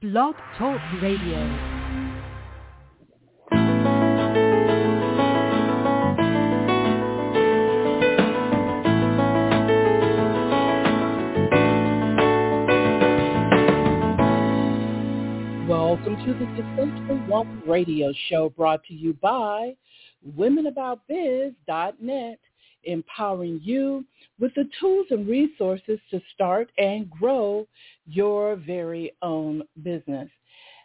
Blog Talk Radio. Welcome to the Successful Woman Radio Show brought to you by WomenAboutBiz.net, empowering you with the tools and resources to start and grow your very own business.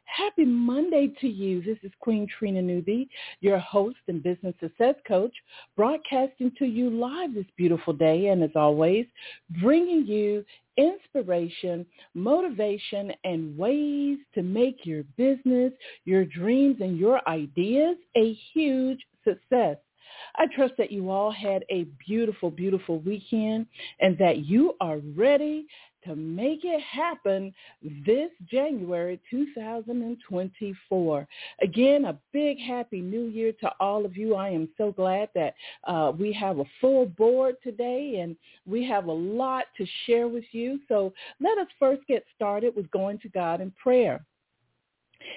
Happy Monday to you. This is Queen Trina Newby, your host and business success coach, broadcasting to you live this beautiful day and as always, bringing you inspiration, motivation, and ways to make your business, your dreams, and your ideas a huge success. I trust that you all had a beautiful, beautiful weekend and that you are ready to make it happen this January 2024. Again, a big happy new year to all of you. I am so glad that uh, we have a full board today and we have a lot to share with you. So let us first get started with going to God in prayer.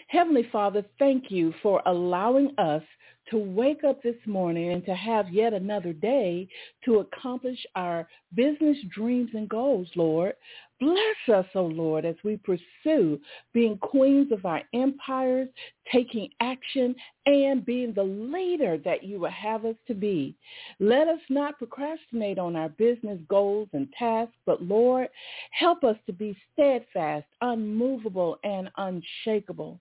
Heavenly Father, thank you for allowing us to wake up this morning and to have yet another day to accomplish our business dreams and goals, Lord. Bless us, O oh Lord, as we pursue being queens of our empires, taking action, and being the leader that you will have us to be. Let us not procrastinate on our business goals and tasks, but Lord, help us to be steadfast, unmovable, and unshakable.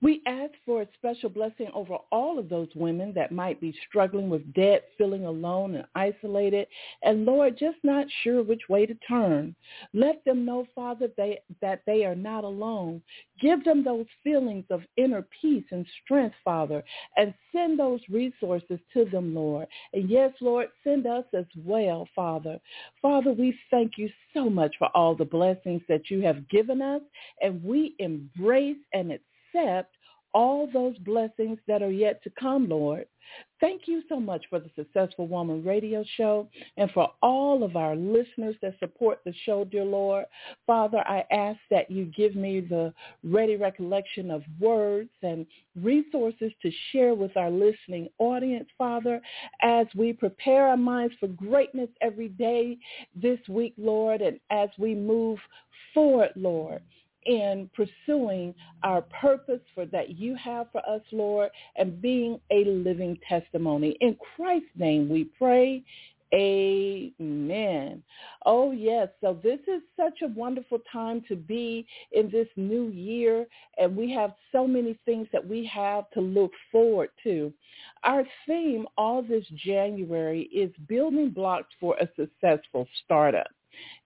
We ask for a special blessing over all of those women that might be struggling with debt, feeling alone and isolated, and Lord, just not sure which way to turn. Let them know, Father, they, that they are not alone. Give them those feelings of inner peace and strength, Father, and send those resources to them, Lord. And yes, Lord, send us as well, Father. Father, we thank you so much for all the blessings that you have given us, and we embrace and accept accept all those blessings that are yet to come, Lord. Thank you so much for the Successful Woman radio show and for all of our listeners that support the show, dear Lord. Father, I ask that you give me the ready recollection of words and resources to share with our listening audience, Father, as we prepare our minds for greatness every day this week, Lord, and as we move forward, Lord in pursuing our purpose for that you have for us, Lord, and being a living testimony. In Christ's name we pray. Amen. Oh, yes. So this is such a wonderful time to be in this new year, and we have so many things that we have to look forward to. Our theme all this January is building blocks for a successful startup.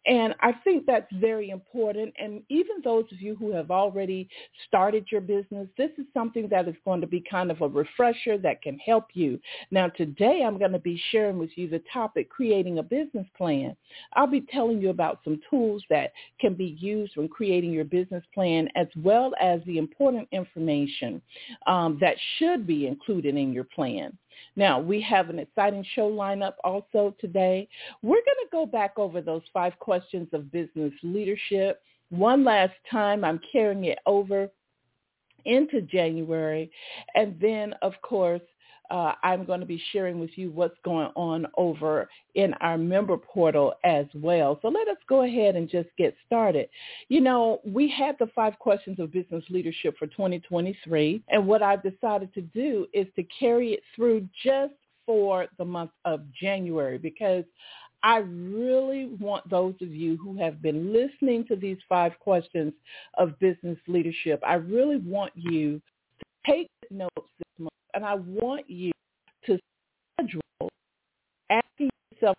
And I think that's very important. And even those of you who have already started your business, this is something that is going to be kind of a refresher that can help you. Now, today I'm going to be sharing with you the topic, creating a business plan. I'll be telling you about some tools that can be used when creating your business plan, as well as the important information um, that should be included in your plan. Now, we have an exciting show lineup also today. We're going to go back over those five questions of business leadership. One last time, I'm carrying it over into January. And then, of course, uh, I'm going to be sharing with you what's going on over in our member portal as well. So let us go ahead and just get started. You know, we had the five questions of business leadership for 2023, and what I've decided to do is to carry it through just for the month of January because I really want those of you who have been listening to these five questions of business leadership, I really want you to take notes and I want you to schedule asking yourself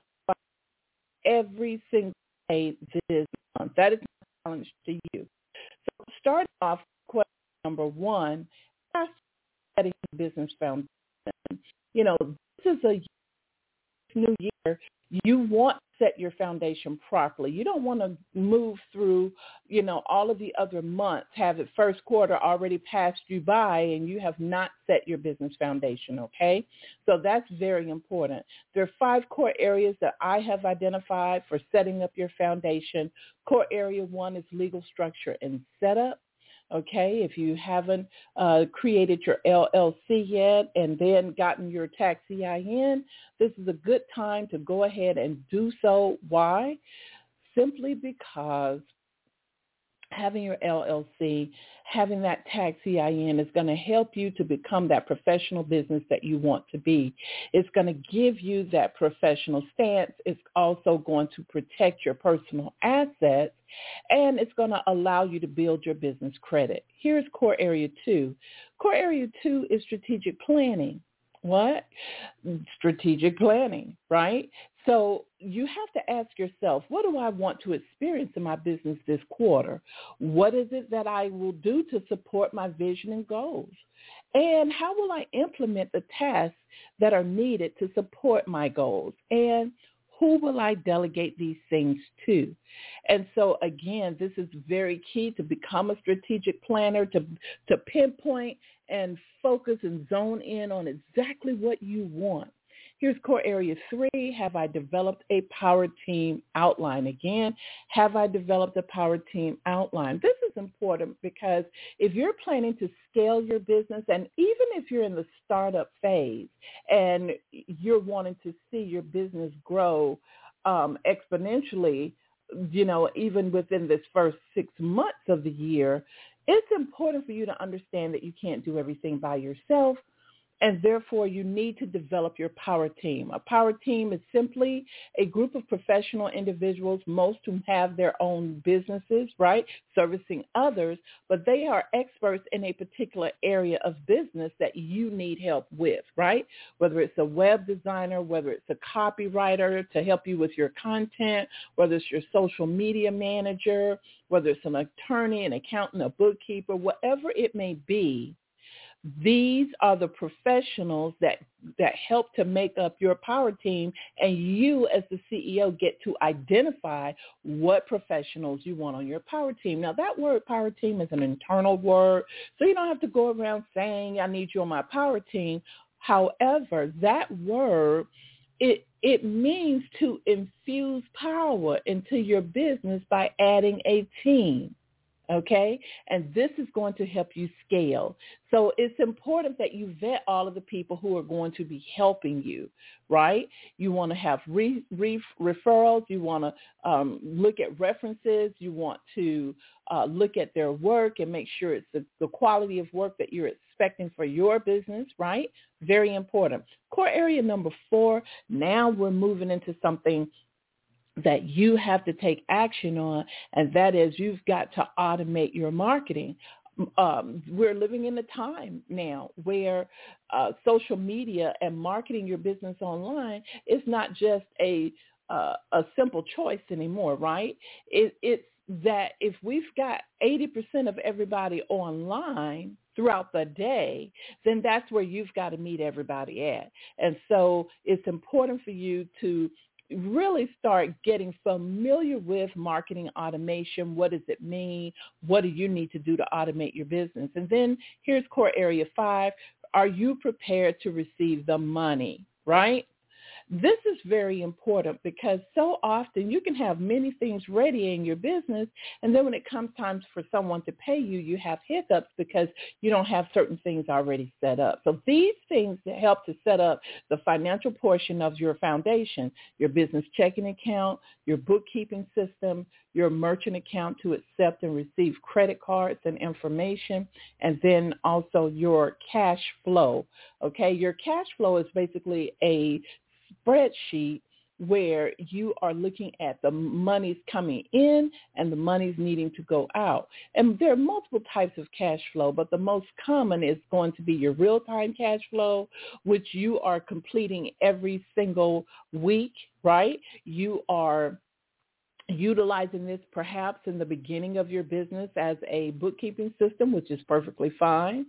every single day this month. That is my challenge to you. So starting off, question number one, ask setting business foundation. You know, this is a new year you want to set your foundation properly. You don't want to move through, you know, all of the other months, have the first quarter already passed you by and you have not set your business foundation, okay? So that's very important. There are five core areas that I have identified for setting up your foundation. Core area one is legal structure and setup. Okay, if you haven't uh, created your LLC yet and then gotten your tax EIN, this is a good time to go ahead and do so. Why? Simply because having your LLC, having that tax EIN is going to help you to become that professional business that you want to be. It's going to give you that professional stance. It's also going to protect your personal assets and it's going to allow you to build your business credit. Here's core area two. Core area two is strategic planning. What? Strategic planning, right? So you have to ask yourself, what do I want to experience in my business this quarter? What is it that I will do to support my vision and goals? And how will I implement the tasks that are needed to support my goals? And who will I delegate these things to? And so again, this is very key to become a strategic planner, to, to pinpoint and focus and zone in on exactly what you want. Here's core area three. Have I developed a power team outline? Again, have I developed a power team outline? This is important because if you're planning to scale your business and even if you're in the startup phase and you're wanting to see your business grow um, exponentially, you know, even within this first six months of the year, it's important for you to understand that you can't do everything by yourself and therefore you need to develop your power team. A power team is simply a group of professional individuals, most who have their own businesses, right, servicing others, but they are experts in a particular area of business that you need help with, right? Whether it's a web designer, whether it's a copywriter to help you with your content, whether it's your social media manager, whether it's an attorney, an accountant, a bookkeeper, whatever it may be, these are the professionals that that help to make up your power team and you as the CEO get to identify what professionals you want on your power team. Now that word power team is an internal word, so you don't have to go around saying I need you on my power team. However, that word it it means to infuse power into your business by adding a team okay? And this is going to help you scale. So it's important that you vet all of the people who are going to be helping you, right? You want to have re, re, referrals. You want to um, look at references. You want to uh, look at their work and make sure it's the, the quality of work that you're expecting for your business, right? Very important. Core area number four, now we're moving into something that you have to take action on, and that is you've got to automate your marketing. Um, we're living in a time now where uh, social media and marketing your business online is not just a uh, a simple choice anymore, right? It, it's that if we've got 80% of everybody online throughout the day, then that's where you've got to meet everybody at. And so it's important for you to really start getting familiar with marketing automation. What does it mean? What do you need to do to automate your business? And then here's core area five. Are you prepared to receive the money, right? This is very important because so often you can have many things ready in your business and then when it comes time for someone to pay you, you have hiccups because you don't have certain things already set up. So these things help to set up the financial portion of your foundation, your business checking account, your bookkeeping system, your merchant account to accept and receive credit cards and information, and then also your cash flow. Okay, your cash flow is basically a spreadsheet where you are looking at the monies coming in and the monies needing to go out. And there are multiple types of cash flow, but the most common is going to be your real-time cash flow, which you are completing every single week, right? You are utilizing this perhaps in the beginning of your business as a bookkeeping system, which is perfectly fine.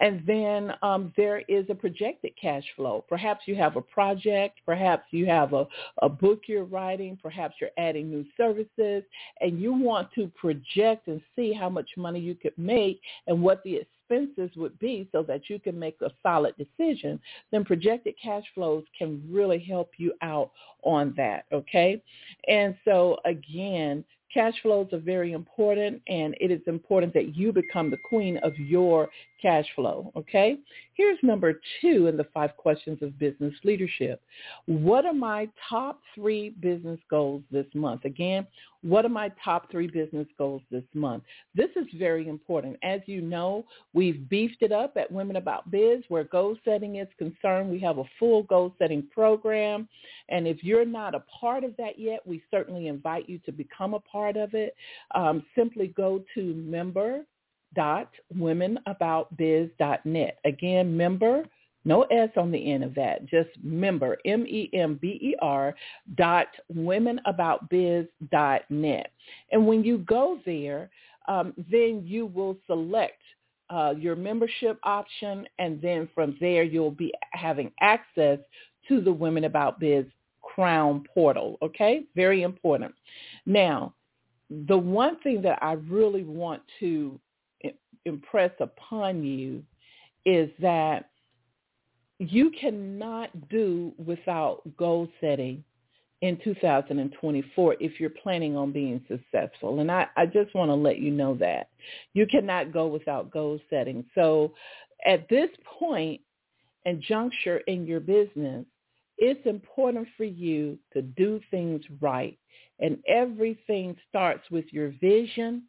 And then um, there is a projected cash flow. Perhaps you have a project, perhaps you have a, a book you're writing, perhaps you're adding new services, and you want to project and see how much money you could make and what the expenses would be so that you can make a solid decision, then projected cash flows can really help you out on that, okay? And so again, Cash flows are very important, and it is important that you become the queen of your cash flow, okay? Here's number two in the five questions of business leadership. What are my top three business goals this month? Again, what are my top three business goals this month? This is very important. As you know, we've beefed it up at Women About Biz where goal setting is concerned. We have a full goal setting program. And if you're not a part of that yet, we certainly invite you to become a part of it. Um, simply go to member dot womenaboutbiz.net. Again, member, no S on the end of that, just member, M-E-M-B-E-R dot womenaboutbiz.net. And when you go there, um, then you will select uh, your membership option, and then from there you'll be having access to the Women About Biz Crown portal. Okay, very important. Now, the one thing that I really want to impress upon you is that you cannot do without goal setting in 2024 if you're planning on being successful. And I, I just want to let you know that. You cannot go without goal setting. So at this point and juncture in your business, it's important for you to do things right. And everything starts with your vision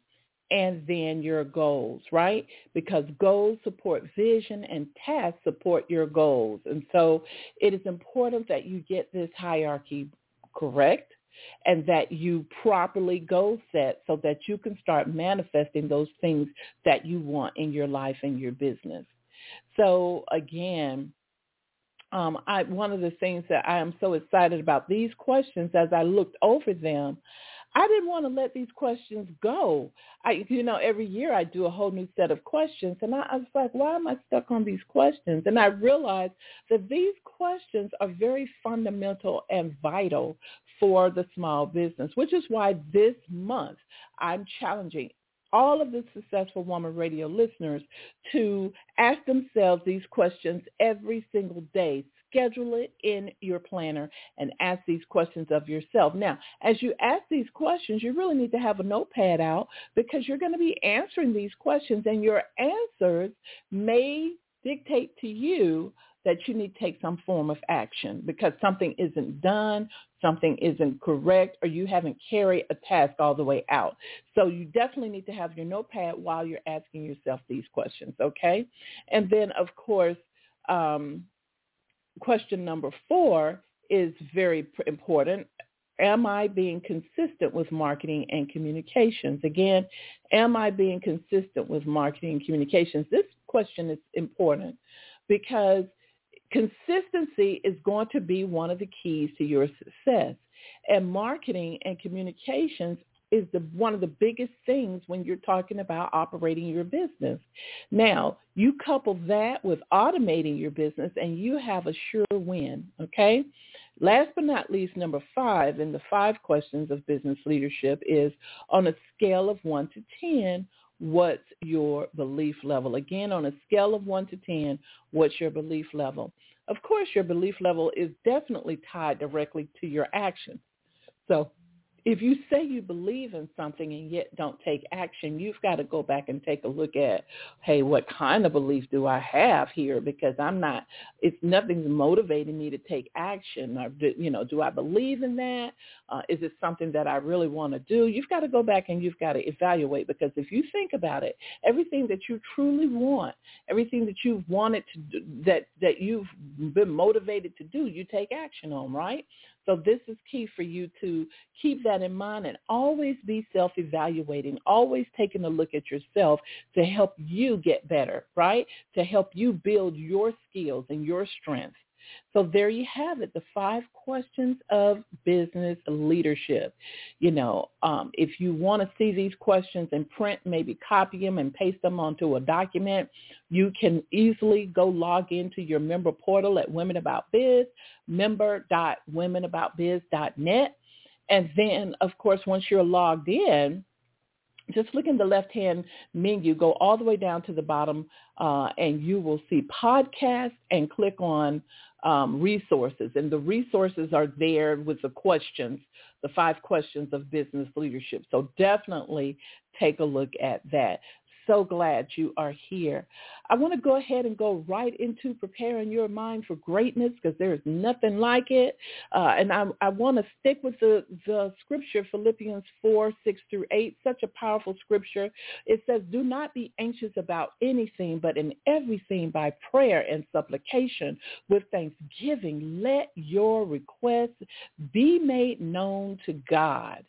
and then your goals, right? Because goals support vision and tasks support your goals. And so it is important that you get this hierarchy correct and that you properly goal set so that you can start manifesting those things that you want in your life and your business. So again, um, I, one of the things that I am so excited about these questions as I looked over them, I didn't want to let these questions go. I, you know, every year I do a whole new set of questions, and I, I was like, why am I stuck on these questions? And I realized that these questions are very fundamental and vital for the small business, which is why this month I'm challenging all of the Successful Woman Radio listeners to ask themselves these questions every single day schedule it in your planner and ask these questions of yourself. Now, as you ask these questions, you really need to have a notepad out because you're going to be answering these questions and your answers may dictate to you that you need to take some form of action because something isn't done, something isn't correct, or you haven't carried a task all the way out. So you definitely need to have your notepad while you're asking yourself these questions, okay? And then, of course, um, question number four is very important. Am I being consistent with marketing and communications? Again, am I being consistent with marketing and communications? This question is important because consistency is going to be one of the keys to your success. And marketing and communications is the one of the biggest things when you're talking about operating your business. Now, you couple that with automating your business and you have a sure win, okay? Last but not least, number five in the five questions of business leadership is on a scale of one to 10, what's your belief level? Again, on a scale of one to 10, what's your belief level? Of course, your belief level is definitely tied directly to your actions. So if you say you believe in something and yet don't take action, you've got to go back and take a look at, hey, what kind of belief do I have here? Because I'm not, it's nothing's motivating me to take action. Or, do, you know, do I believe in that? Uh, is it something that I really want to do? You've got to go back and you've got to evaluate because if you think about it, everything that you truly want, everything that you've wanted to do, that that you've been motivated to do, you take action on, right? So this is key for you to keep that in mind and always be self-evaluating, always taking a look at yourself to help you get better, right? To help you build your skills and your strengths. So there you have it, the five questions of business leadership. You know, um, if you want to see these questions in print, maybe copy them and paste them onto a document. You can easily go log into your member portal at Women About Biz, member.womenaboutbiz.net. And then, of course, once you're logged in, just look in the left-hand menu, go all the way down to the bottom, uh, and you will see podcast and click on um, resources, and the resources are there with the questions, the five questions of business leadership. So definitely take a look at that so glad you are here. I want to go ahead and go right into preparing your mind for greatness because there is nothing like it. Uh, and I, I want to stick with the, the scripture, Philippians 4, 6 through 8, such a powerful scripture. It says, do not be anxious about anything, but in everything by prayer and supplication with thanksgiving, let your requests be made known to God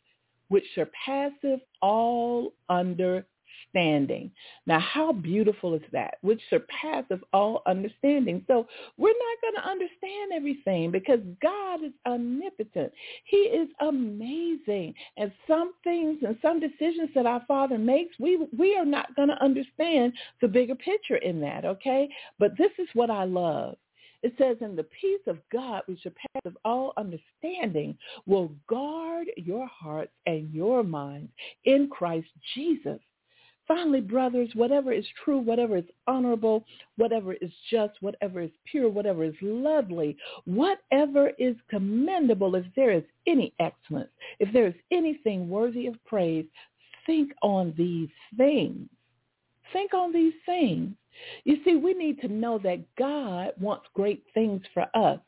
which surpasses all under understanding. Now, how beautiful is that? Which surpasses all understanding. So we're not going to understand everything because God is omnipotent. He is amazing. And some things and some decisions that our Father makes, we, we are not going to understand the bigger picture in that, okay? But this is what I love. It says, and the peace of God, which surpasses all understanding, will guard your hearts and your minds in Christ Jesus. Finally, brothers, whatever is true, whatever is honorable, whatever is just, whatever is pure, whatever is lovely, whatever is commendable, if there is any excellence, if there is anything worthy of praise, think on these things. Think on these things. You see, we need to know that God wants great things for us.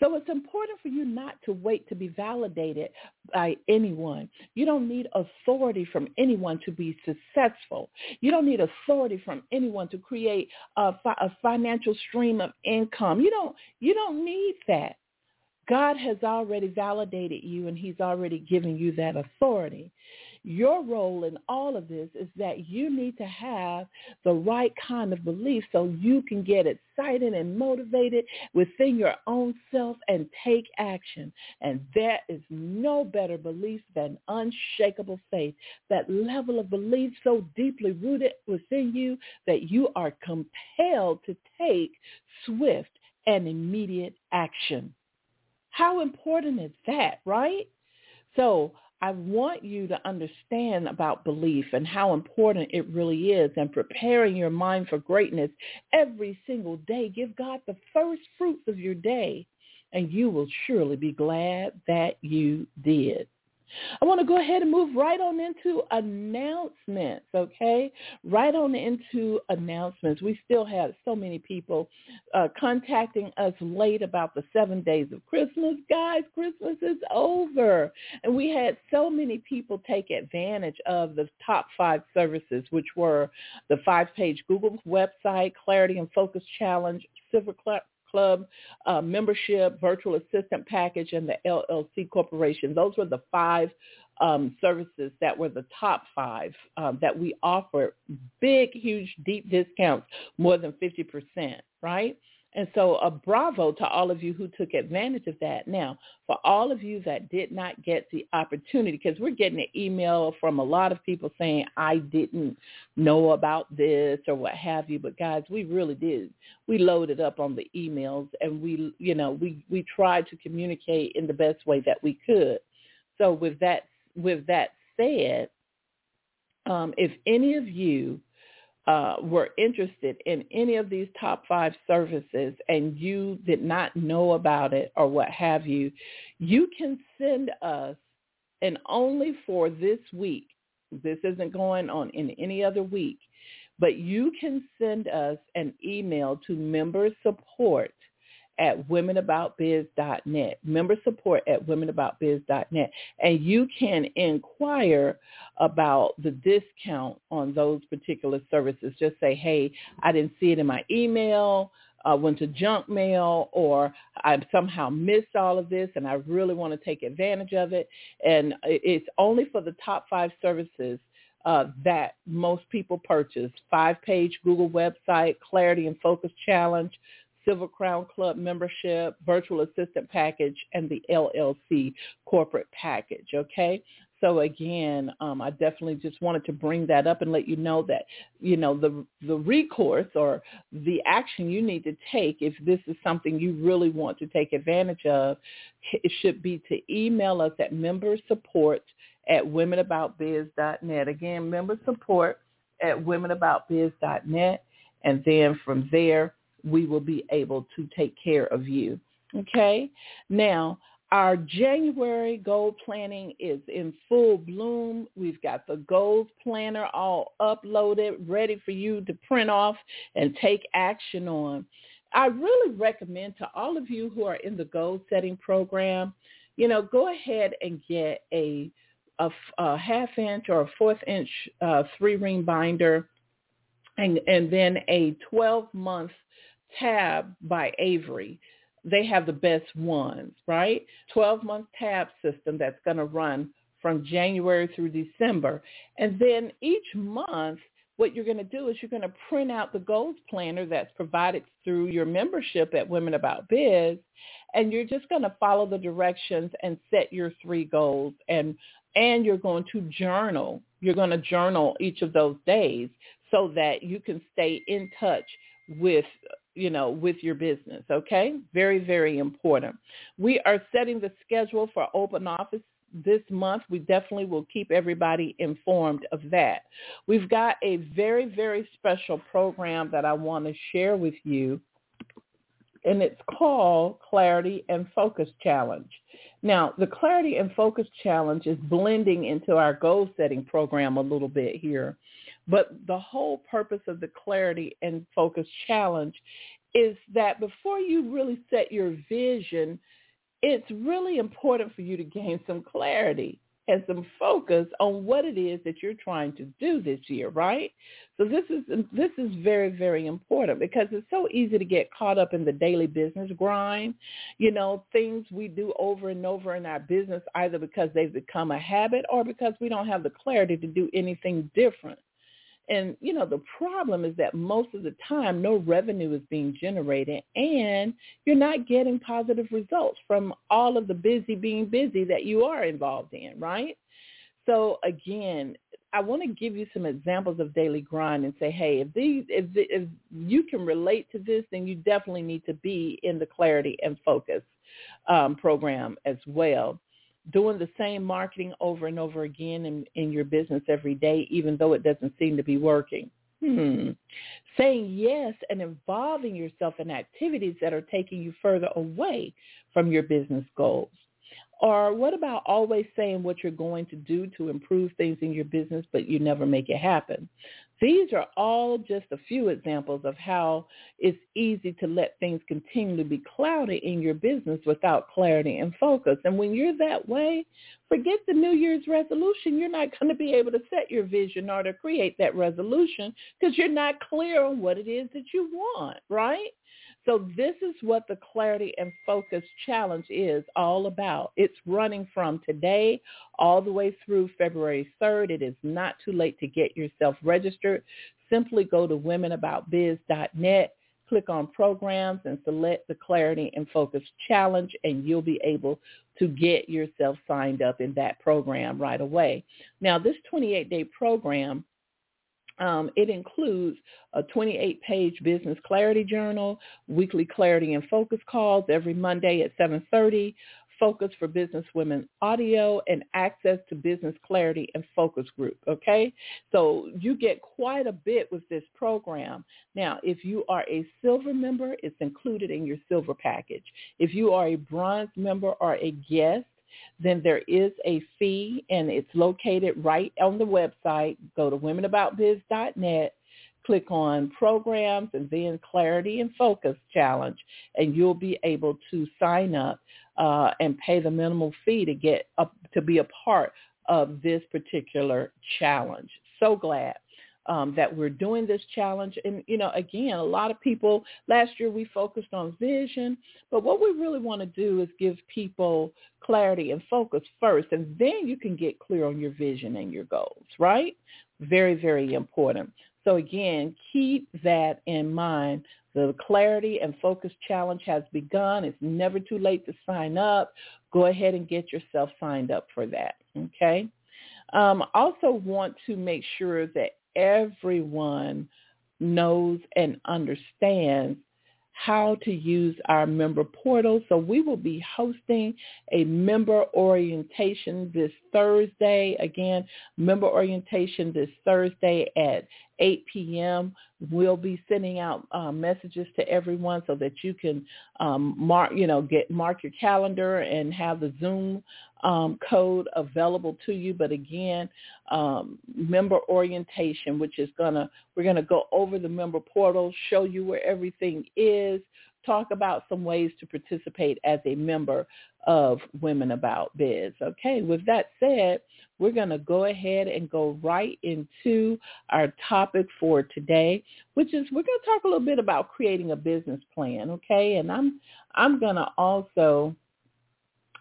So it's important for you not to wait to be validated by anyone. You don't need authority from anyone to be successful. You don't need authority from anyone to create a, fi- a financial stream of income. You don't you don't need that. God has already validated you and he's already given you that authority. Your role in all of this is that you need to have the right kind of belief so you can get excited and motivated within your own self and take action. And there is no better belief than unshakable faith. That level of belief so deeply rooted within you that you are compelled to take swift and immediate action. How important is that, right? So I want you to understand about belief and how important it really is and preparing your mind for greatness every single day. Give God the first fruits of your day and you will surely be glad that you did. I want to go ahead and move right on into announcements, okay? Right on into announcements. We still have so many people uh, contacting us late about the seven days of Christmas. Guys, Christmas is over. And we had so many people take advantage of the top five services, which were the five-page Google website, Clarity and Focus Challenge, Silver Club uh, membership, virtual assistant package, and the LLC Corporation. Those were the five um, services that were the top five um, that we offer big, huge, deep discounts, more than 50%, right? And so a bravo to all of you who took advantage of that. Now, for all of you that did not get the opportunity, because we're getting an email from a lot of people saying, I didn't know about this or what have you. But guys, we really did. We loaded up on the emails and we, you know, we, we tried to communicate in the best way that we could. So with that, with that said, um, if any of you uh, were interested in any of these top five services and you did not know about it or what have you, you can send us, and only for this week, this isn't going on in any other week, but you can send us an email to member support at womenaboutbiz.net, member support at womenaboutbiz.net, and you can inquire about the discount on those particular services. Just say, hey, I didn't see it in my email, uh, went to junk mail, or I somehow missed all of this, and I really want to take advantage of it. And it's only for the top five services uh, that most people purchase. Five-page Google website, Clarity and Focus Challenge, Silver Crown Club membership, virtual assistant package, and the LLC corporate package. Okay. So again, um, I definitely just wanted to bring that up and let you know that, you know, the the recourse or the action you need to take if this is something you really want to take advantage of, it should be to email us at member support at womenaboutbiz.net. Again, member support at womenaboutbiz.net. And then from there, we will be able to take care of you. Okay? Now, our January goal planning is in full bloom. We've got the goals planner all uploaded, ready for you to print off and take action on. I really recommend to all of you who are in the goal setting program, you know, go ahead and get a a, a half inch or a fourth inch uh, three ring binder and, and then a 12 month tab by Avery they have the best ones, right? 12 month tab system that's going to run from January through December. And then each month, what you're going to do is you're going to print out the goals planner that's provided through your membership at Women About Biz. And you're just going to follow the directions and set your three goals. And, and you're going to journal. You're going to journal each of those days so that you can stay in touch with you know, with your business. Okay. Very, very important. We are setting the schedule for open office this month. We definitely will keep everybody informed of that. We've got a very, very special program that I want to share with you. And it's called Clarity and Focus Challenge. Now, the Clarity and Focus Challenge is blending into our goal setting program a little bit here. But the whole purpose of the Clarity and Focus Challenge is that before you really set your vision, it's really important for you to gain some clarity and some focus on what it is that you're trying to do this year, right? So this is this is very very important because it's so easy to get caught up in the daily business grind, you know, things we do over and over in our business either because they've become a habit or because we don't have the clarity to do anything different. And, you know, the problem is that most of the time no revenue is being generated and you're not getting positive results from all of the busy being busy that you are involved in, right? So again, I want to give you some examples of daily grind and say, hey, if these, if, if you can relate to this, then you definitely need to be in the clarity and focus um, program as well doing the same marketing over and over again in, in your business every day, even though it doesn't seem to be working. Hmm. Saying yes and involving yourself in activities that are taking you further away from your business goals. Or what about always saying what you're going to do to improve things in your business, but you never make it happen? These are all just a few examples of how it's easy to let things continue to be cloudy in your business without clarity and focus. And when you're that way, forget the New Year's resolution. You're not going to be able to set your vision or to create that resolution because you're not clear on what it is that you want, right? So this is what the Clarity and Focus Challenge is all about. It's running from today all the way through February 3rd. It is not too late to get yourself registered. Simply go to womenaboutbiz.net, click on programs and select the Clarity and Focus Challenge and you'll be able to get yourself signed up in that program right away. Now this 28-day program um, it includes a 28-page business clarity journal, weekly clarity and focus calls every Monday at 7.30, focus for business women audio, and access to business clarity and focus group, okay? So you get quite a bit with this program. Now, if you are a silver member, it's included in your silver package. If you are a bronze member or a guest, then there is a fee and it's located right on the website. Go to womenaboutbiz.net, click on programs and then clarity and focus challenge and you'll be able to sign up uh, and pay the minimal fee to get up to be a part of this particular challenge. So glad um, that we're doing this challenge. And, you know, again, a lot of people, last year we focused on vision, but what we really want to do is give people clarity and focus first, and then you can get clear on your vision and your goals, right? Very, very important. So again, keep that in mind. The Clarity and Focus Challenge has begun. It's never too late to sign up. Go ahead and get yourself signed up for that, okay? Um, also want to make sure that everyone knows and understands how to use our member portal. So we will be hosting a member orientation this Thursday. Again, member orientation this Thursday at 8 p.m. We'll be sending out uh, messages to everyone so that you can um, mark, you know, get mark your calendar and have the Zoom um, code available to you. But again, um, member orientation, which is gonna we're gonna go over the member portal, show you where everything is, talk about some ways to participate as a member of Women About Biz. Okay, with that said, we're going to go ahead and go right into our topic for today, which is we're going to talk a little bit about creating a business plan, okay? And I'm I'm going to also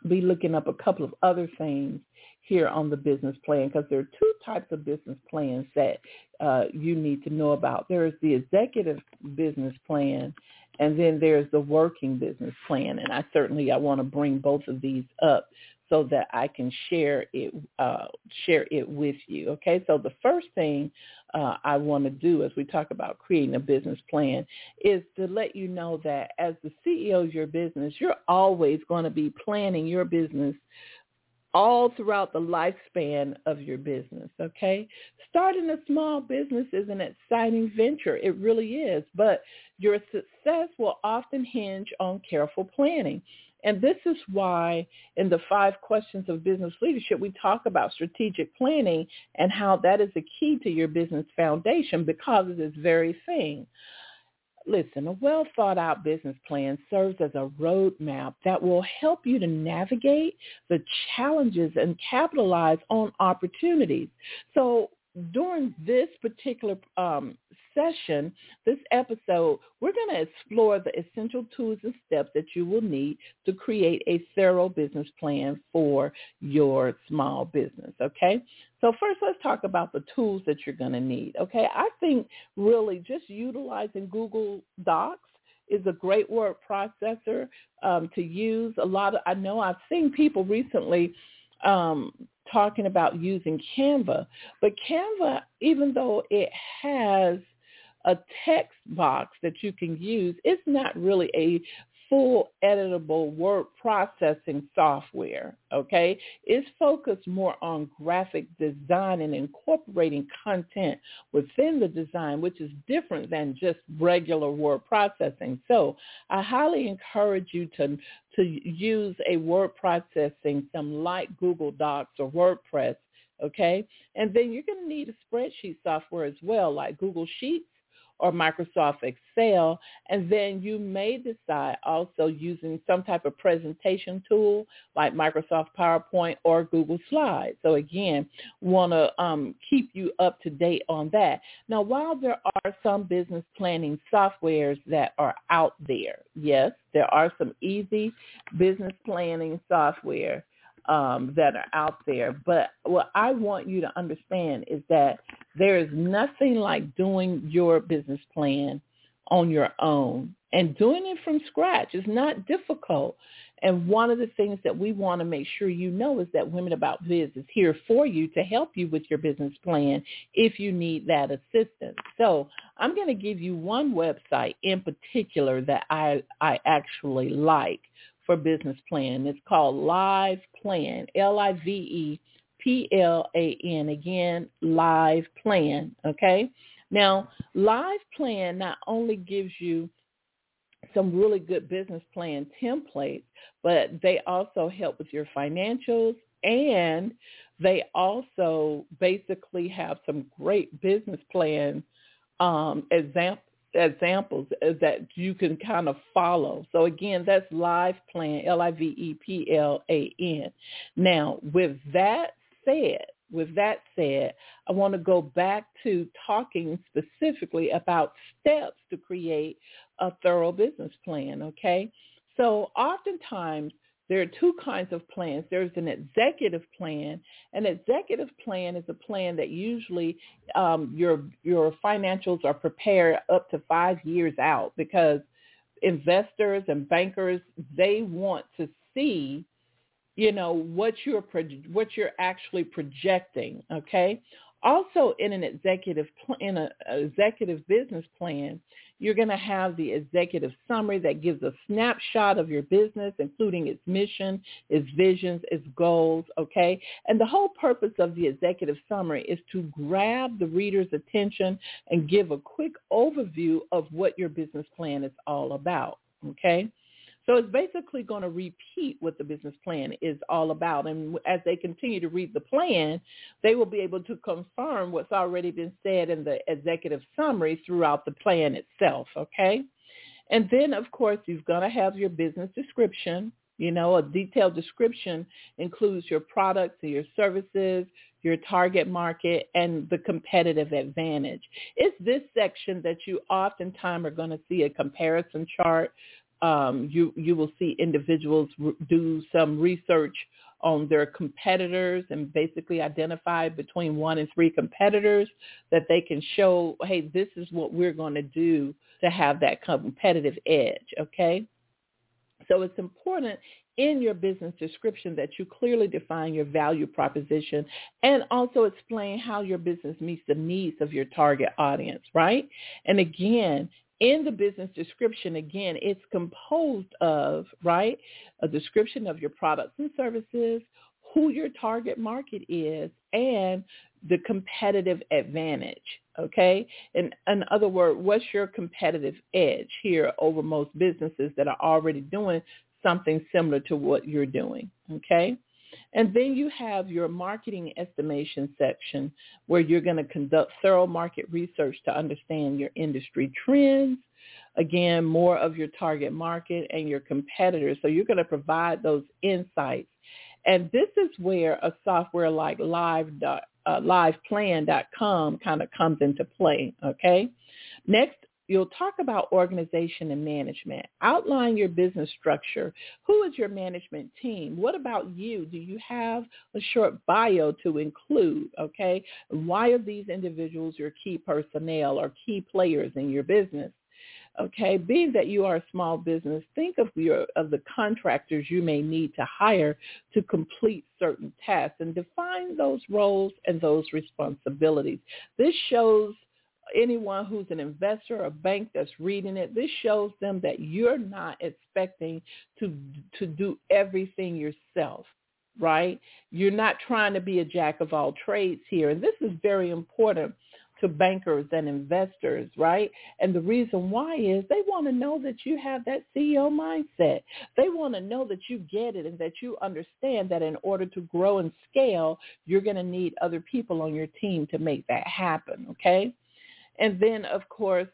be looking up a couple of other things here on the business plan because there are two types of business plans that uh, you need to know about. There is the executive business plan and then there's the working business plan. And I certainly I want to bring both of these up so that I can share it uh, share it with you. Okay, so the first thing uh, I want to do as we talk about creating a business plan is to let you know that as the CEO of your business, you're always going to be planning your business all throughout the lifespan of your business, okay? Starting a small business is an exciting venture. It really is. But your success will often hinge on careful planning. And this is why in the five questions of business leadership, we talk about strategic planning and how that is a key to your business foundation because of this very thing. Listen, a well thought out business plan serves as a roadmap that will help you to navigate the challenges and capitalize on opportunities. So during this particular um, session, this episode, we're going to explore the essential tools and steps that you will need to create a thorough business plan for your small business. Okay. So first, let's talk about the tools that you're going to need. Okay. I think really just utilizing Google Docs is a great word processor um, to use. A lot of I know I've seen people recently um, talking about using Canva, but Canva, even though it has a text box that you can use. It's not really a full editable word processing software, okay? It's focused more on graphic design and incorporating content within the design, which is different than just regular word processing. So I highly encourage you to, to use a word processing, some like Google Docs or WordPress, okay? And then you're going to need a spreadsheet software as well, like Google Sheets or Microsoft Excel. And then you may decide also using some type of presentation tool like Microsoft PowerPoint or Google Slides. So again, want to um, keep you up to date on that. Now, while there are some business planning softwares that are out there, yes, there are some easy business planning software um, that are out there. But what I want you to understand is that there is nothing like doing your business plan on your own and doing it from scratch is not difficult. And one of the things that we want to make sure you know is that Women About Biz is here for you to help you with your business plan if you need that assistance. So I'm going to give you one website in particular that I, I actually like for business plan. It's called Live Plan, L-I-V-E-P-L-A-N. Again, Live Plan, okay? Now, Live Plan not only gives you some really good business plan templates, but they also help with your financials and they also basically have some great business plan um, examples examples that you can kind of follow. So again, that's Live Plan, L-I-V-E-P-L-A-N. Now, with that said, with that said, I want to go back to talking specifically about steps to create a thorough business plan, okay? So oftentimes there are two kinds of plans. There's an executive plan. An executive plan is a plan that usually um, your your financials are prepared up to five years out because investors and bankers they want to see you know what you're what you're actually projecting okay Also, in an executive in an executive business plan, you're going to have the executive summary that gives a snapshot of your business, including its mission, its visions, its goals, okay? And the whole purpose of the executive summary is to grab the reader's attention and give a quick overview of what your business plan is all about, okay? So it's basically going to repeat what the business plan is all about. And as they continue to read the plan, they will be able to confirm what's already been said in the executive summary throughout the plan itself, okay? And then, of course, you're going to have your business description. You know, a detailed description includes your products and your services, your target market, and the competitive advantage. It's this section that you oftentimes are going to see a comparison chart um, you you will see individuals do some research on their competitors and basically identify between one and three competitors that they can show, hey, this is what we're going to do to have that competitive edge. Okay. So it's important in your business description that you clearly define your value proposition and also explain how your business meets the needs of your target audience, right? And again, in the business description, again, it's composed of, right, a description of your products and services, who your target market is, and the competitive advantage. Okay. In, in other words, what's your competitive edge here over most businesses that are already doing something similar to what you're doing? Okay. And then you have your marketing estimation section where you're going to conduct thorough market research to understand your industry trends, again, more of your target market and your competitors. So you're going to provide those insights. And this is where a software like Live, uh, LivePlan.com kind of comes into play, okay? Next, You'll talk about organization and management. Outline your business structure. Who is your management team? What about you? Do you have a short bio to include? Okay. Why are these individuals your key personnel or key players in your business? Okay, being that you are a small business, think of your of the contractors you may need to hire to complete certain tasks and define those roles and those responsibilities. This shows anyone who's an investor or bank that's reading it, this shows them that you're not expecting to to do everything yourself, right? You're not trying to be a jack of all trades here. And this is very important to bankers and investors, right? And the reason why is they want to know that you have that CEO mindset. They want to know that you get it and that you understand that in order to grow and scale, you're going to need other people on your team to make that happen, okay? And then, of course,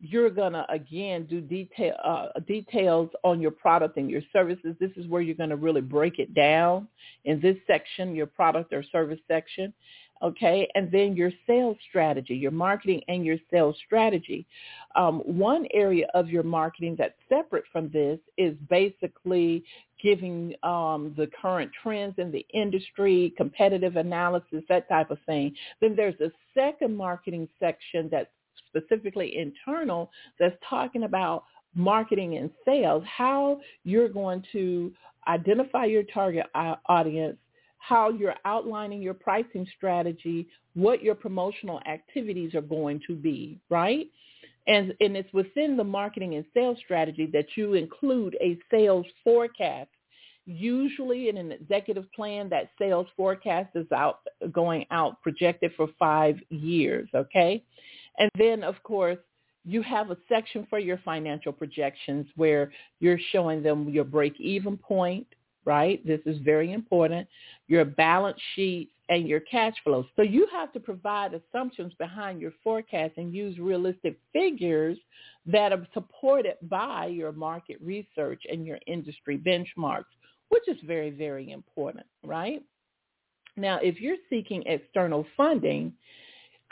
you're going to, again, do detail, uh, details on your product and your services. This is where you're going to really break it down in this section, your product or service section. Okay, and then your sales strategy, your marketing and your sales strategy. Um, one area of your marketing that's separate from this is basically giving um, the current trends in the industry, competitive analysis, that type of thing. Then there's a second marketing section that's specifically internal that's talking about marketing and sales, how you're going to identify your target audience, how you're outlining your pricing strategy, what your promotional activities are going to be, right? And, and it's within the marketing and sales strategy that you include a sales forecast. Usually in an executive plan, that sales forecast is out going out projected for five years, okay? And then, of course, you have a section for your financial projections where you're showing them your break-even point, right? This is very important. Your balance sheet and your cash flow. So you have to provide assumptions behind your forecast and use realistic figures that are supported by your market research and your industry benchmarks, which is very, very important, right? Now, if you're seeking external funding,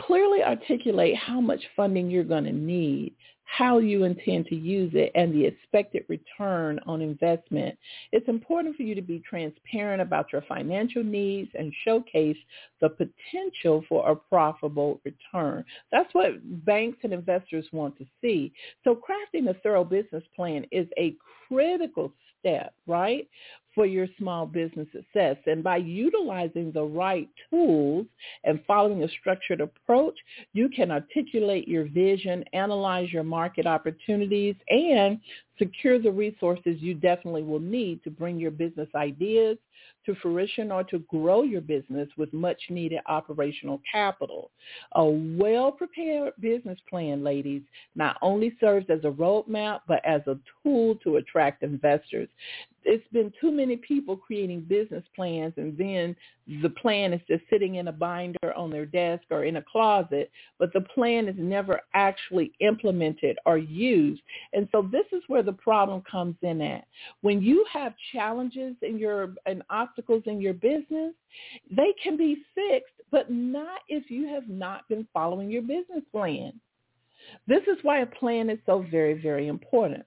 clearly articulate how much funding you're going to need, how you intend to use it, and the expected return on investment. It's important for you to be transparent about your financial needs and showcase the potential for a profitable return. That's what banks and investors want to see. So crafting a thorough business plan is a critical step, right? For your small business success. And by utilizing the right tools and following a structured approach, you can articulate your vision, analyze your market opportunities, and secure the resources you definitely will need to bring your business ideas to fruition or to grow your business with much needed operational capital. A well-prepared business plan, ladies, not only serves as a roadmap, but as a tool to attract investors it's been too many people creating business plans and then the plan is just sitting in a binder on their desk or in a closet, but the plan is never actually implemented or used. And so this is where the problem comes in at. When you have challenges in your and obstacles in your business, they can be fixed, but not if you have not been following your business plan. This is why a plan is so very, very important.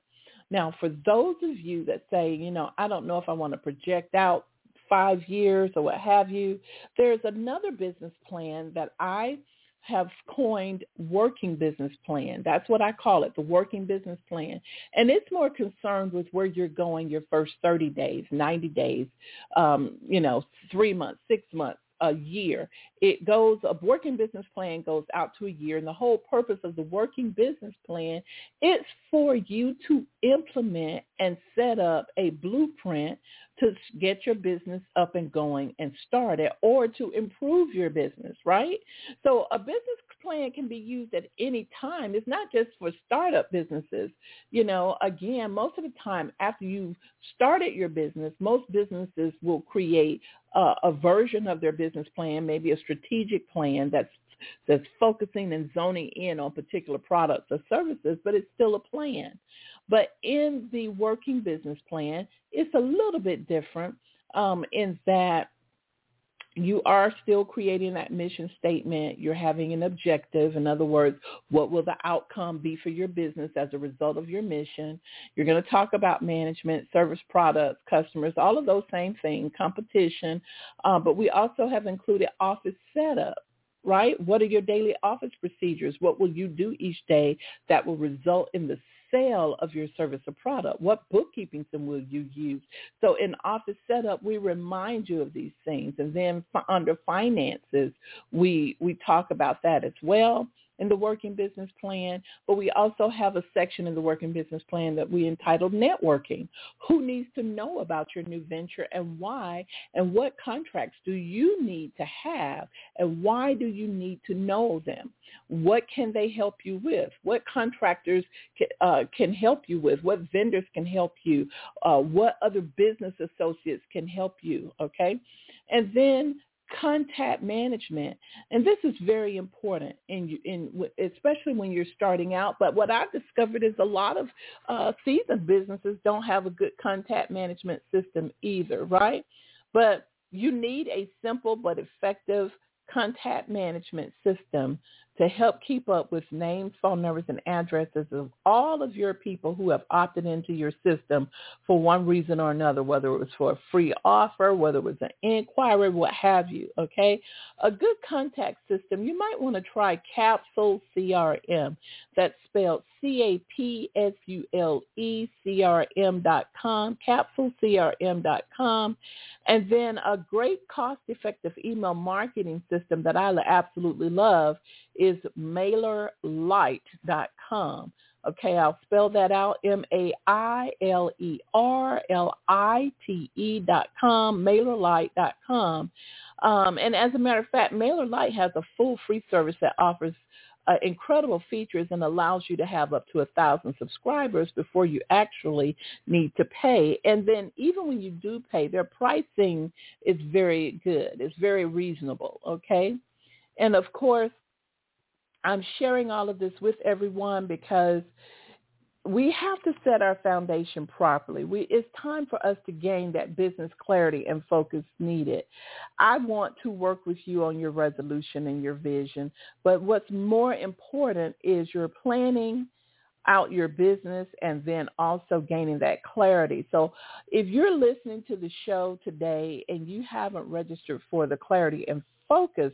Now, for those of you that say, you know, I don't know if I want to project out five years or what have you, there's another business plan that I have coined working business plan. That's what I call it, the working business plan. And it's more concerned with where you're going your first 30 days, 90 days, um, you know, three months, six months, a year. It goes, a working business plan goes out to a year. And the whole purpose of the working business plan is for you to implement and set up a blueprint to get your business up and going and started or to improve your business, right? So a business plan can be used at any time. It's not just for startup businesses. You know, again, most of the time after you've started your business, most businesses will create uh, a version of their business plan, maybe a strategic plan that's that's focusing and zoning in on particular products or services, but it's still a plan. But in the working business plan, it's a little bit different um, in that you are still creating that mission statement. You're having an objective. In other words, what will the outcome be for your business as a result of your mission? You're going to talk about management, service products, customers, all of those same things, competition. Uh, but we also have included office setup right? What are your daily office procedures? What will you do each day that will result in the sale of your service or product? What bookkeeping system will you use? So in office setup, we remind you of these things. And then under finances, we, we talk about that as well in the working business plan, but we also have a section in the working business plan that we entitled networking. Who needs to know about your new venture and why and what contracts do you need to have and why do you need to know them? What can they help you with? What contractors can, uh, can help you with? What vendors can help you? Uh, what other business associates can help you? Okay. And then contact management and this is very important in in especially when you're starting out but what i've discovered is a lot of uh, seasoned businesses don't have a good contact management system either right? But you need a simple but effective contact management system to help keep up with names, phone numbers, and addresses of all of your people who have opted into your system for one reason or another, whether it was for a free offer, whether it was an inquiry, what have you, okay? A good contact system, you might want to try Capsule CRM. That's spelled C-A-P-S-U-L-E-C-R-M dot com, CapsuleCRM dot com. And then a great cost-effective email marketing system that I absolutely love is mailerlite.com. Okay, I'll spell that out, M-A-I-L-E-R-L-I-T-E dot com, mailerlite dot com. Um, and as a matter of fact, MailerLite has a full free service that offers uh, incredible features and allows you to have up to a thousand subscribers before you actually need to pay. And then even when you do pay, their pricing is very good. It's very reasonable. Okay. And of course, I'm sharing all of this with everyone because we have to set our foundation properly. We, it's time for us to gain that business clarity and focus needed. I want to work with you on your resolution and your vision, but what's more important is your planning out your business and then also gaining that clarity. So if you're listening to the show today and you haven't registered for the clarity and focus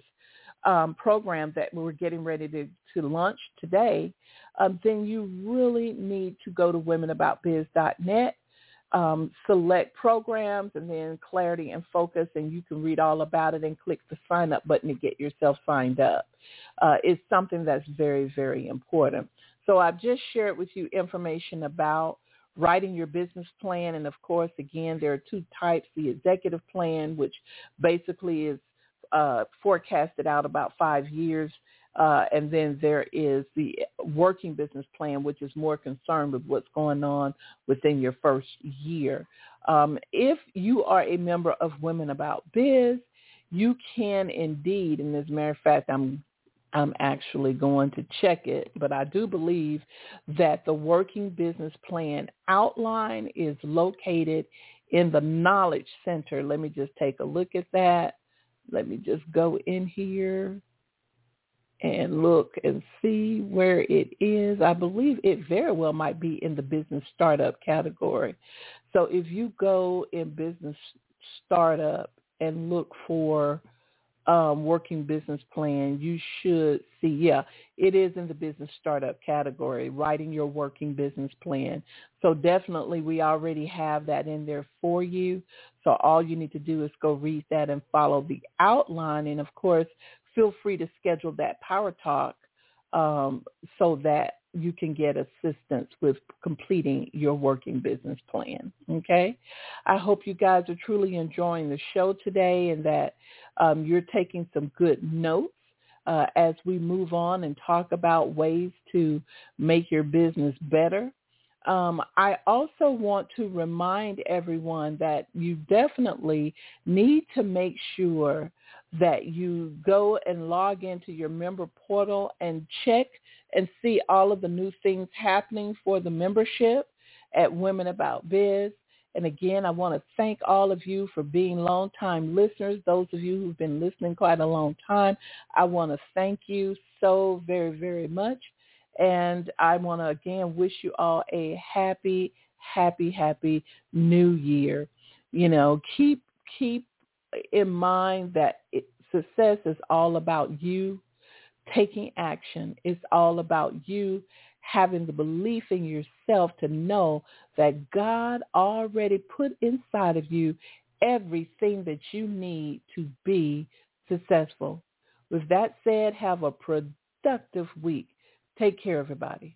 um, program that we're getting ready to, to launch today, um, then you really need to go to womenaboutbiz.net. um, select programs and then clarity and focus, and you can read all about it and click the sign up button to get yourself signed up. Uh, it's something that's very, very important. So I've just shared with you information about writing your business plan. And of course, again, there are two types, the executive plan, which basically is uh, forecasted out about five years uh, and then there is the working business plan, which is more concerned with what's going on within your first year. Um, if you are a member of Women About Biz, you can indeed, and as a matter of fact, I'm I'm actually going to check it, but I do believe that the working business plan outline is located in the Knowledge Center. Let me just take a look at that. Let me just go in here and look and see where it is. I believe it very well might be in the business startup category. So if you go in business startup and look for um, working business plan, you should see, yeah, it is in the business startup category, writing your working business plan. So definitely we already have that in there for you. So all you need to do is go read that and follow the outline. And of course, feel free to schedule that power talk um, so that you can get assistance with completing your working business plan. Okay. I hope you guys are truly enjoying the show today and that um, you're taking some good notes uh, as we move on and talk about ways to make your business better. Um, I also want to remind everyone that you definitely need to make sure that you go and log into your member portal and check and see all of the new things happening for the membership at Women About Biz. And again, I want to thank all of you for being longtime listeners. Those of you who've been listening quite a long time, I want to thank you so very, very much. And I want to again wish you all a happy, happy, happy new year. You know, keep keep in mind that it, success is all about you taking action. It's all about you having the belief in yourself to know that God already put inside of you everything that you need to be successful. With that said, have a productive week. Take care, everybody.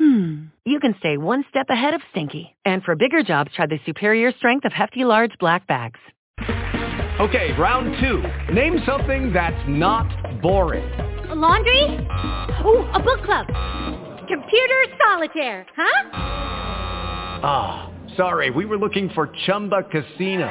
Hmm. You can stay one step ahead of Stinky. And for bigger jobs, try the superior strength of hefty large black bags. Okay, round two. Name something that's not boring. A laundry? Ooh, a book club. Computer solitaire, huh? Ah, oh, sorry, we were looking for Chumba Casino.